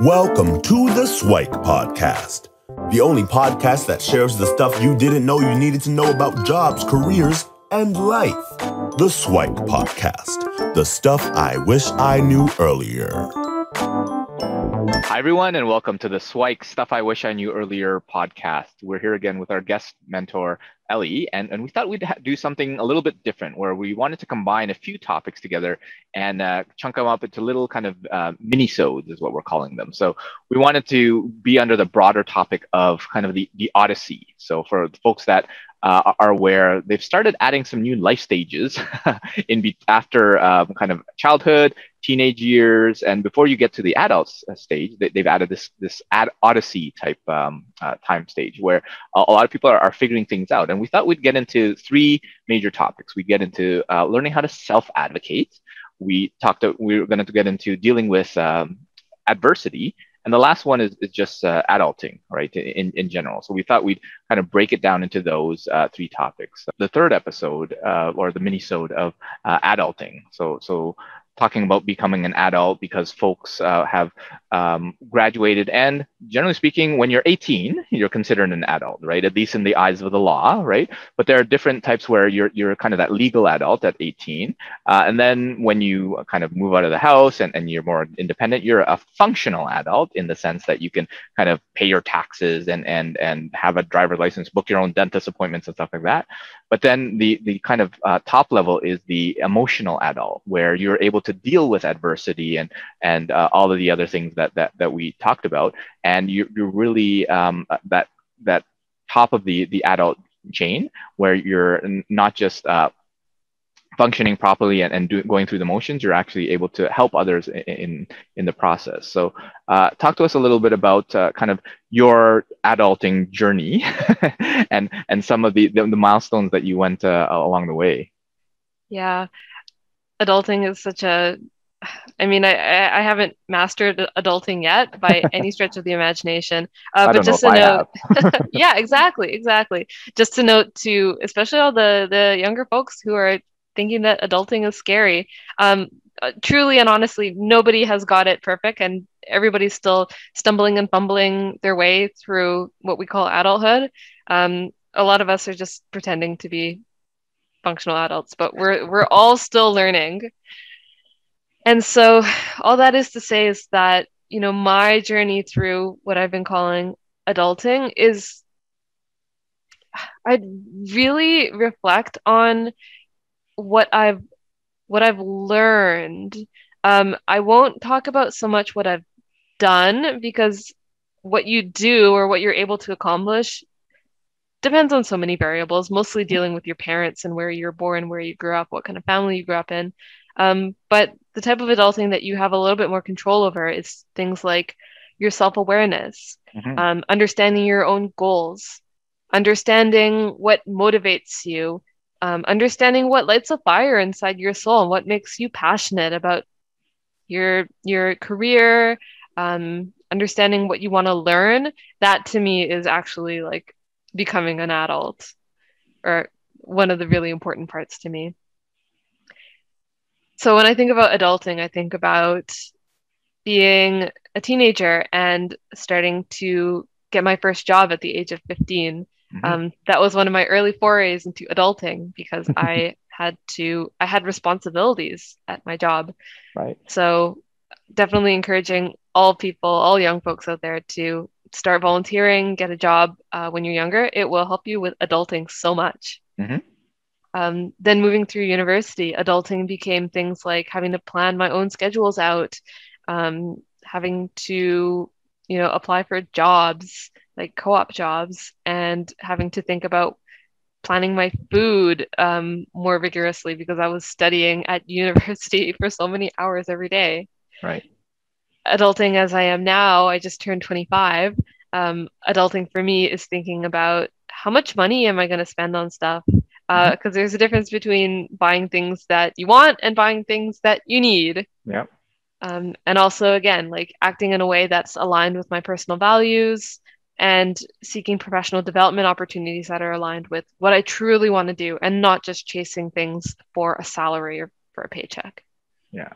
Welcome to the Swike Podcast, the only podcast that shares the stuff you didn't know you needed to know about jobs, careers, and life. The Swike Podcast, the stuff I wish I knew earlier. Hi, everyone, and welcome to the Swike Stuff I Wish I Knew Earlier podcast. We're here again with our guest mentor, Ellie, and, and we thought we'd ha- do something a little bit different where we wanted to combine a few topics together and uh, chunk them up into little kind of uh, mini-sodes is what we're calling them. So we wanted to be under the broader topic of kind of the, the Odyssey. So for folks that uh, are where they've started adding some new life stages in be- after um, kind of childhood, teenage years, and before you get to the adult uh, stage, they, have added this this ad- odyssey type um, uh, time stage where a, a, lot of people are, are, figuring things out. And we thought we'd get into three major topics. We get into uh, learning how to self advocate. We talked. We are going to get into dealing with um, adversity and the last one is, is just uh, adulting, right, in, in general. So we thought we'd kind of break it down into those uh, three topics. The third episode, uh, or the mini-sode of uh, adulting. So, so talking about becoming an adult because folks uh, have um, graduated and generally speaking when you're 18 you're considered an adult right? At least in the eyes of the law right? But there are different types where you're, you're kind of that legal adult at 18 uh, and then when you kind of move out of the house and, and you're more independent you're a functional adult in the sense that you can kind of pay your taxes and and and have a driver's license book your own dentist appointments and stuff like that. But then the the kind of uh, top level is the emotional adult where you're able to deal with adversity and and uh, all of the other things that that that we talked about and you, you're really um, uh, that that top of the the adult chain where you're not just uh, functioning properly and, and going through the motions, you're actually able to help others in in, in the process. So, uh, talk to us a little bit about uh, kind of your adulting journey and and some of the, the, the milestones that you went uh, along the way. Yeah, adulting is such a I mean, I I haven't mastered adulting yet by any stretch of the imagination. Uh, but just to note, yeah, exactly, exactly. Just to note to especially all the the younger folks who are thinking that adulting is scary. Um, uh, truly and honestly, nobody has got it perfect, and everybody's still stumbling and fumbling their way through what we call adulthood. Um, a lot of us are just pretending to be functional adults, but we're we're all still learning. And so all that is to say is that, you know, my journey through what I've been calling adulting is I'd really reflect on what I've what I've learned. Um, I won't talk about so much what I've done because what you do or what you're able to accomplish depends on so many variables, mostly dealing with your parents and where you're born, where you grew up, what kind of family you grew up in. Um, but the type of adulting that you have a little bit more control over is things like your self awareness, mm-hmm. um, understanding your own goals, understanding what motivates you, um, understanding what lights a fire inside your soul, and what makes you passionate about your your career, um, understanding what you want to learn. That to me is actually like becoming an adult or one of the really important parts to me. So when I think about adulting, I think about being a teenager and starting to get my first job at the age of 15. Mm-hmm. Um, that was one of my early forays into adulting because I had to, I had responsibilities at my job. Right. So definitely encouraging all people, all young folks out there to start volunteering, get a job uh, when you're younger. It will help you with adulting so much. Mm-hmm. Um, then moving through university, adulting became things like having to plan my own schedules out, um, having to, you know, apply for jobs like co-op jobs, and having to think about planning my food um, more vigorously because I was studying at university for so many hours every day. Right adulting as I am now, I just turned 25. Um, adulting for me is thinking about how much money am I going to spend on stuff? Because uh, mm-hmm. there's a difference between buying things that you want and buying things that you need. Yeah. Um, and also, again, like acting in a way that's aligned with my personal values and seeking professional development opportunities that are aligned with what I truly want to do and not just chasing things for a salary or for a paycheck. Yeah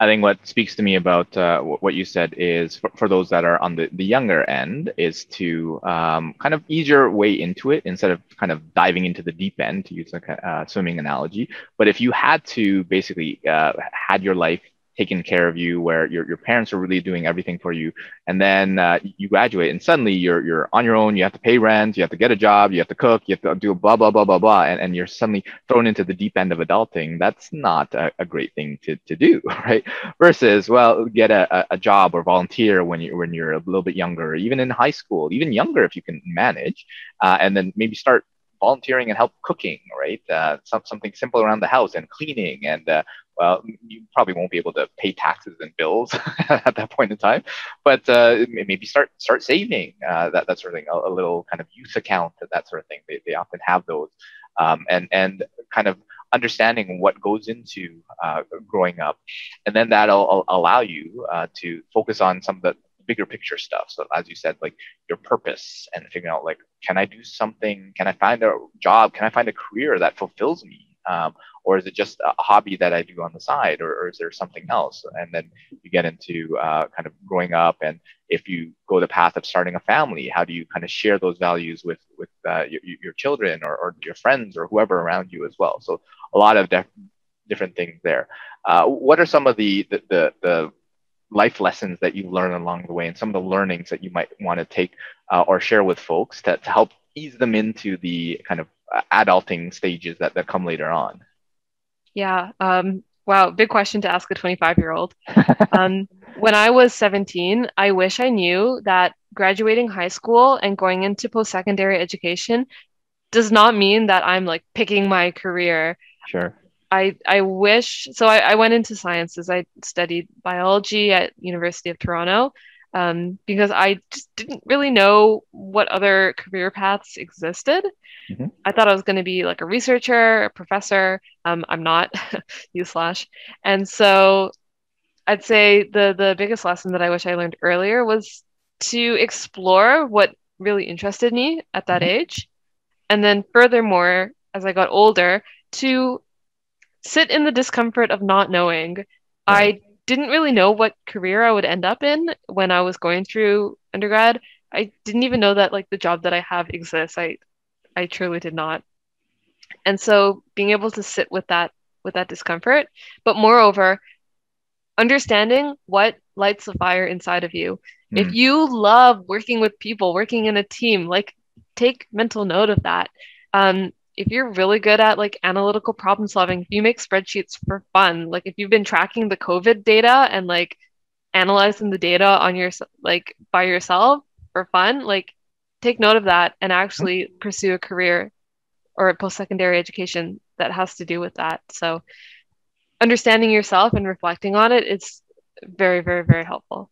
I think what speaks to me about uh, what you said is for, for, those that are on the, the younger end is to um, kind of ease your way into it instead of kind of diving into the deep end to use like a uh, swimming analogy. But if you had to basically uh, had your life taken care of you, where your, your parents are really doing everything for you. And then uh, you graduate and suddenly you're, you're on your own. You have to pay rent, you have to get a job, you have to cook, you have to do blah, blah, blah, blah, blah. And, and you're suddenly thrown into the deep end of adulting. That's not a, a great thing to, to do, right? Versus, well, get a, a job or volunteer when, you, when you're a little bit younger, even in high school, even younger if you can manage, uh, and then maybe start volunteering and help cooking, right? Uh, some, something simple around the house and cleaning and uh, well, you probably won't be able to pay taxes and bills at that point in time, but uh, maybe start start saving uh, that that sort of thing. A, a, little kind of youth account, that sort of thing. They, they often have those, um, and and kind of understanding what goes into uh, growing up, and then that'll allow you uh, to focus on some of the bigger picture stuff. So as you said, like your purpose and figuring out like, can I do something? Can I find a job? Can I find a career that fulfills me? Um, or is it just a hobby that I do on the side, or, or is there something else? And then you get into uh, kind of growing up, and if you go the path of starting a family, how do you kind of share those values with with uh, your, your children or, or your friends or whoever around you as well? So a lot of def- different things there. Uh, what are some of the, the the, the life lessons that you learn along the way and some of the learnings that you might want to take uh, or share with folks to, to help ease them into the kind of adulting stages that, that come later on yeah. Um, wow. Big question to ask a 25 year old. um, when I was 17, I wish I knew that graduating high school and going into post secondary education does not mean that I'm like picking my career. Sure. I, I wish so I, I went into sciences. I studied biology at University of Toronto um, because I just didn't really know what other career paths existed. Mm-hmm. I thought I was going to be like a researcher, a professor. Um, I'm not, you slash. And so I'd say the the biggest lesson that I wish I learned earlier was to explore what really interested me at that mm-hmm. age. And then furthermore, as I got older, to sit in the discomfort of not knowing. Right. I didn't really know what career I would end up in when I was going through undergrad. I didn't even know that like the job that I have exists. I I truly did not. And so being able to sit with that with that discomfort, but moreover, understanding what lights the fire inside of you. Mm. If hmm. you love working with people, working in a team, like take mental note of that. Um, if you're really good at like analytical problem solving, if you make spreadsheets for fun, like if you've been tracking the COVID data and like analyzing the data on your like by yourself for fun, like take note of that and actually mm-hmm. pursue a career or a post-secondary education that has to do with that. So understanding yourself and reflecting on it is very, very, very helpful.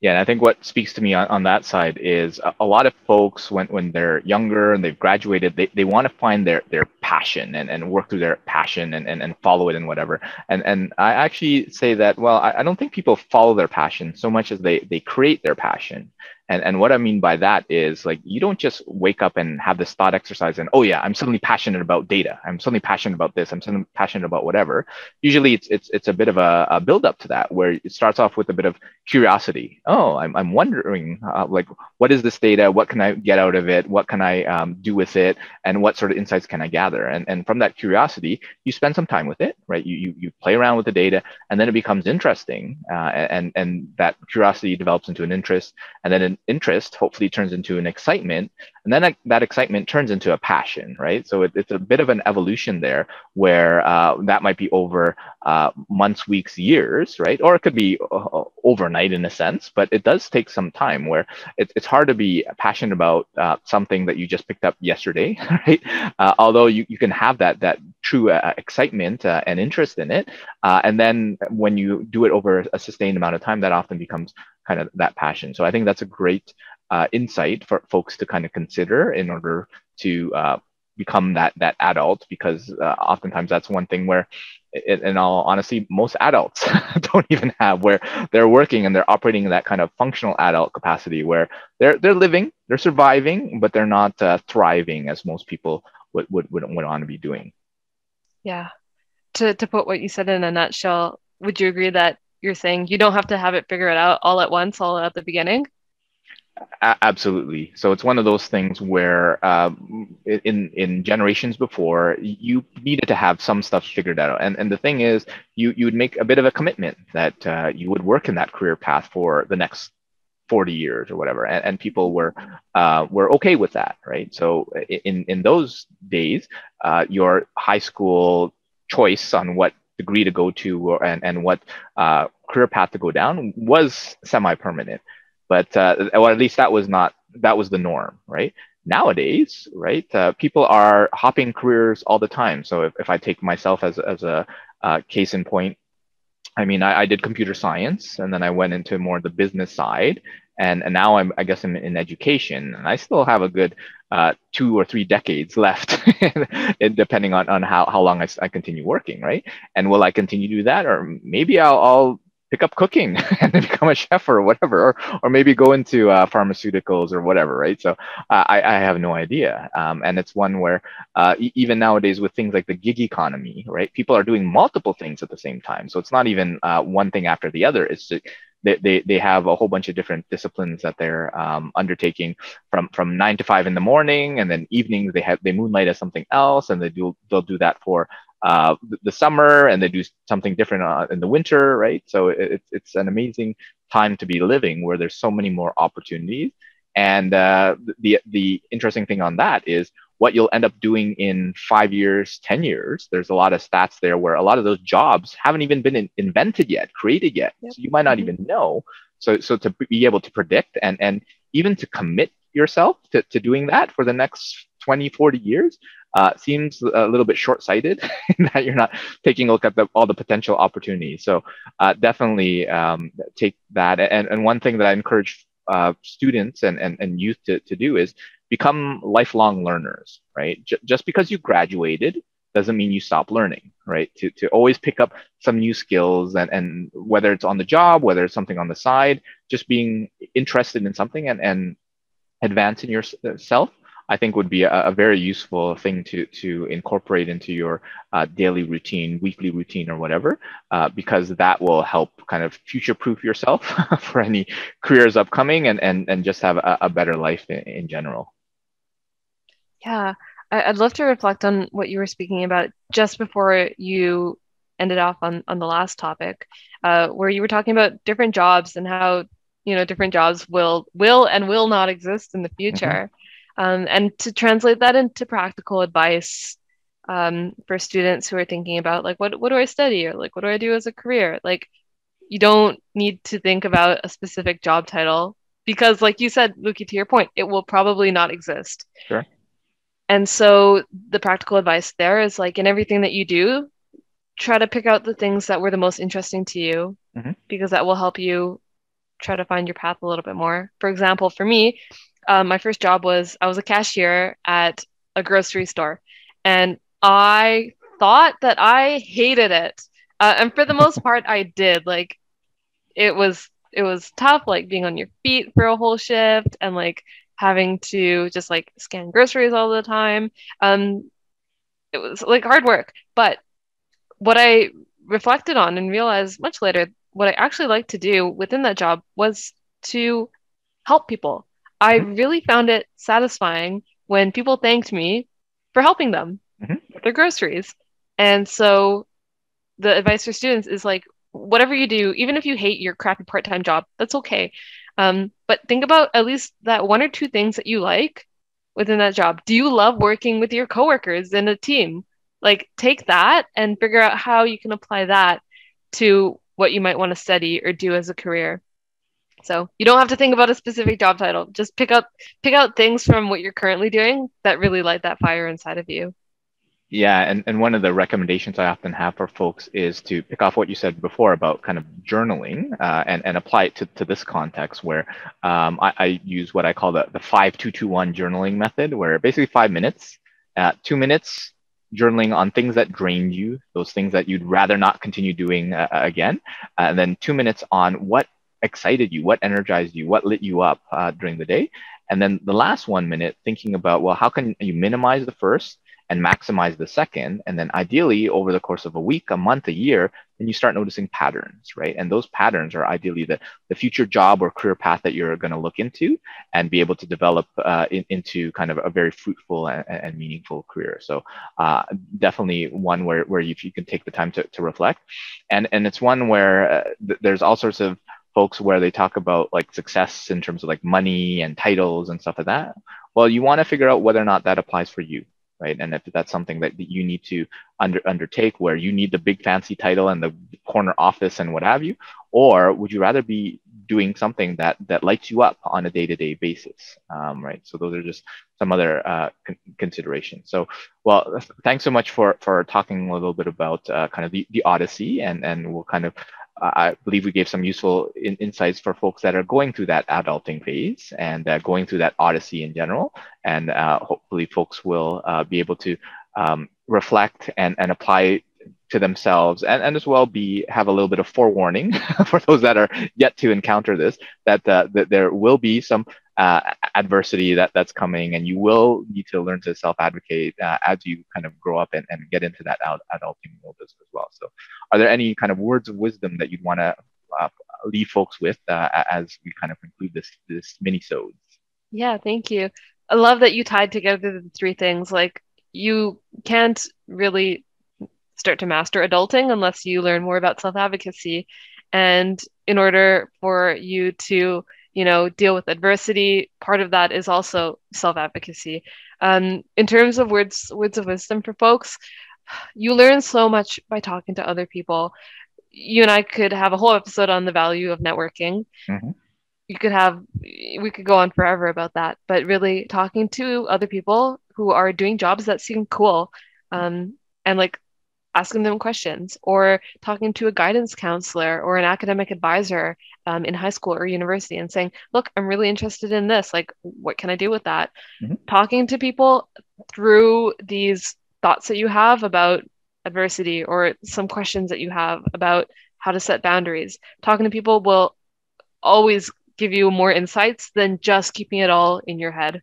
Yeah, and I think what speaks to me on, on that side is a, a, lot of folks when, when they're younger and they've graduated, they, they want to find their, their passion and, and work through their passion and, and, and follow it and whatever. And and I actually say that, well, I, I don't think people follow their passion so much as they they create their passion. And, and what I mean by that is like you don't just wake up and have this thought exercise and oh yeah I'm suddenly passionate about data I'm suddenly passionate about this I'm suddenly passionate about whatever. Usually it's it's it's a bit of a, a build up to that where it starts off with a bit of curiosity. Oh I'm I'm wondering uh, like what is this data? What can I get out of it? What can I um, do with it? And what sort of insights can I gather? And and from that curiosity you spend some time with it right? You you you play around with the data and then it becomes interesting uh, and and that curiosity develops into an interest and then an interest hopefully turns into an excitement and then that excitement turns into a passion right? So it, it's a bit of an evolution there where uh, that might be over uh, months weeks years right? Or it could be uh, overnight in a sense but it does take some time where it, it's hard to be passionate about uh, something that you just picked up yesterday right? Uh, although you, you can have that that true uh, excitement and interest in it and then when you do it over a sustained amount of time that often becomes kind of that passion. So i think that's a great uh, insight for folks to kind of consider in order to uh, become that that adult because uh, oftentimes that's one thing where in all honesty most adults don't even have where they're working and they're operating in that kind of functional adult capacity where they're they're living they're surviving but they're not uh, thriving as most people would, would would would want to be doing. Yeah. To to put what you said in a nutshell would you agree that you're saying you don't have to have it figured out all at once, all at the beginning? absolutely. So it's one of those things where uh, in in generations before, you needed to have some stuff figured out. And and the thing is, you you would make a bit of a commitment that uh, you would work in that career path for the next 40 years or whatever, and, and people were uh, were okay with that, right? So in in those days, uh, your high school choice on what degree to go to or, and and what uh, career path to go down was semi-permanent but uh, at least that was not that was the norm, right? Nowadays, right, uh, people are hopping careers all the time. So if, if I take myself as as a uh, case in point, I mean, I, I, did computer science and then I went into more the business side. And, and now I'm, I guess I'm in education and I still have a good uh, two or three decades left, depending on, on how, how long I, I continue working, right? And will I continue to do that? Or maybe I'll, I'll pick up cooking and become a chef or whatever, or, or maybe go into uh, pharmaceuticals or whatever, right? So uh, I, I have no idea. Um, and it's one where uh, even nowadays with things like the gig economy, right? People are doing multiple things at the same time. So it's not even uh, one thing after the other. It's they, they, they have a whole bunch of different disciplines that they're um, undertaking from from nine to five in the morning and then evenings they have they moonlight as something else and they do they'll do that for uh, the summer and they do something different uh, in the winter, right? So it, it's an amazing time to be living where there's so many more opportunities. And uh, the the interesting thing on that is what you'll end up doing in five years, ten years. There's a lot of stats there where a lot of those jobs haven't even been in, invented yet, created yet. Yep. So you might not mm-hmm. even know. So so to be able to predict and and even to commit yourself to, to doing that for the next 20, 40 years uh, seems a little bit short-sighted in that you're not taking a look at the, all the potential opportunities. So uh, definitely um, take that. And, and one thing that I encourage uh, students and, and, and youth to, to do is become lifelong learners, right? J- just because you graduated doesn't mean you stop learning, right? To, to always pick up some new skills and, and whether it's on the job, whether it's something on the side, just being interested in something and, and advancing yourself I think would be a, a very useful thing to to incorporate into your uh, daily routine, weekly routine, or whatever, uh, because that will help kind of future-proof yourself for any careers upcoming, and and and just have a, a better life in, in general. Yeah, I'd love to reflect on what you were speaking about just before you ended off on on the last topic, uh, where you were talking about different jobs and how you know different jobs will will and will not exist in the future. Mm-hmm. Um, and to translate that into practical advice um, for students who are thinking about like what, what do I study or like what do I do as a career? Like you don't need to think about a specific job title because like you said, Luki, to your point, it will probably not exist. Sure. And so the practical advice there is like in everything that you do, try to pick out the things that were the most interesting to you mm-hmm. because that will help you try to find your path a little bit more. For example, for me, um, my first job was I was a cashier at a grocery store, and I thought that I hated it. Uh, and for the most part, I did. Like, it was it was tough, like being on your feet for a whole shift, and like having to just like scan groceries all the time. Um, it was like hard work. But what I reflected on and realized much later, what I actually liked to do within that job was to help people I mm-hmm. really found it satisfying when people thanked me for helping them mm-hmm. with their groceries. And so the advice for students is like, whatever you do, even if you hate your crappy part time job, that's okay. Um, but think about at least that one or two things that you like within that job. Do you love working with your coworkers in a team? Like, take that and figure out how you can apply that to what you might want to study or do as a career. So you don't have to think about a specific job title. Just pick up pick out things from what you're currently doing that really light that fire inside of you. Yeah, and, and one of the recommendations I often have for folks is to pick off what you said before about kind of journaling uh, and, and apply it to, to this context where um, I, I, use what I call the, the 5221 journaling method, where basically five minutes, uh, two minutes journaling on things that drained you, those things that you'd rather not continue doing uh, again, and then two minutes on what excited you, what energized you, what lit you up uh, during the day. And then the last one minute, thinking about, well, how can you minimize the first and maximize the second. And then ideally, over the course of a week, a month, a year, then you start noticing patterns, right? And those patterns are ideally the, the future job or career path that you're going to look into and be able to develop uh, in, into kind of a very fruitful and, and meaningful career. So uh, definitely one where, where you, you, can take the time to, to reflect. And, and it's one where uh, th- there's all sorts of folks where they talk about like success in terms of like money and titles and stuff like that. Well, you want to figure out whether or not that applies for you, right? And if that's something that you need to under, undertake where you need the big fancy title and the corner office and what have you, or would you rather be doing something that that lights you up on a day-to-day basis, um, right? So those are just some other uh, con- considerations. So, well, thanks so much for for talking a little bit about uh, kind of the, the Odyssey, and and we'll kind of I believe we gave some useful in, insights for folks that are going through that adulting phase and uh, going through that odyssey in general. And uh, hopefully, folks will uh, be able to um, reflect and, and apply to themselves and, and as well be have a little bit of forewarning for those that are yet to encounter this that, uh, that there will be some uh, adversity that that's coming and you will need to learn to self-advocate uh, as you kind of grow up and, and get into that ad- adulting world as, as, well. So are there any kind of words of wisdom that you'd want to uh, leave folks with uh, as we kind of conclude this this mini sodes yeah thank you. I love that you tied together the three things. Like you can't really start to master adulting unless you learn more about self-advocacy. And in order for you to you know deal with adversity part of that is also self-advocacy. Um, in terms of words words of wisdom for folks you learn so much by talking to other people. You and i could have a whole episode on the value of networking. Mm-hmm. you could have we could go on forever about that but really talking to other people who are doing jobs that seem cool um, and like asking them questions or talking to a guidance counselor or an academic advisor um, in high school or university and saying look i'm really interested in this. Like what can i do with that? Mm-hmm. talking to people through these thoughts that you have about adversity or some questions that you have about how to set boundaries. Talking to people will always give you more insights than just keeping it all in your head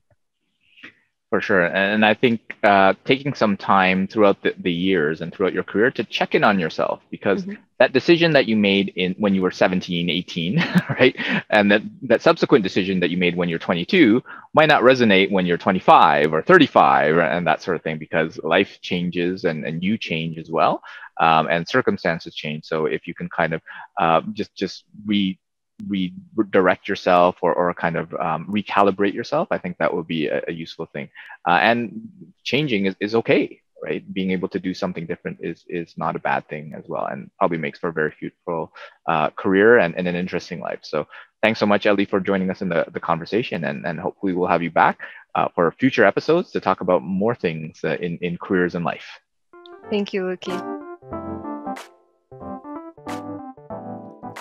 for sure. And I think uh, taking some time throughout the, the, years and throughout your career to check in on yourself because mm-hmm. that decision that you made in when you were 17, 18, right? And that, that subsequent decision that you made when you're 22 might not resonate when you're 25 or 35 and that sort of thing because life changes and, and you change as well. Um, and circumstances change. So if you can kind of uh, just just re redirect yourself or, or kind of um, recalibrate yourself, I think that would be a, a useful thing. Uh, and changing is, is okay, right? Being able to do something different is, is not a bad thing as well, and probably makes for a very fruitful uh, career and, and an interesting life. So thanks so much, Ellie, for joining us in the, the conversation, and, and hopefully we'll have you back uh, for future episodes to talk about more things uh, in, in careers and life. Thank you, Luki.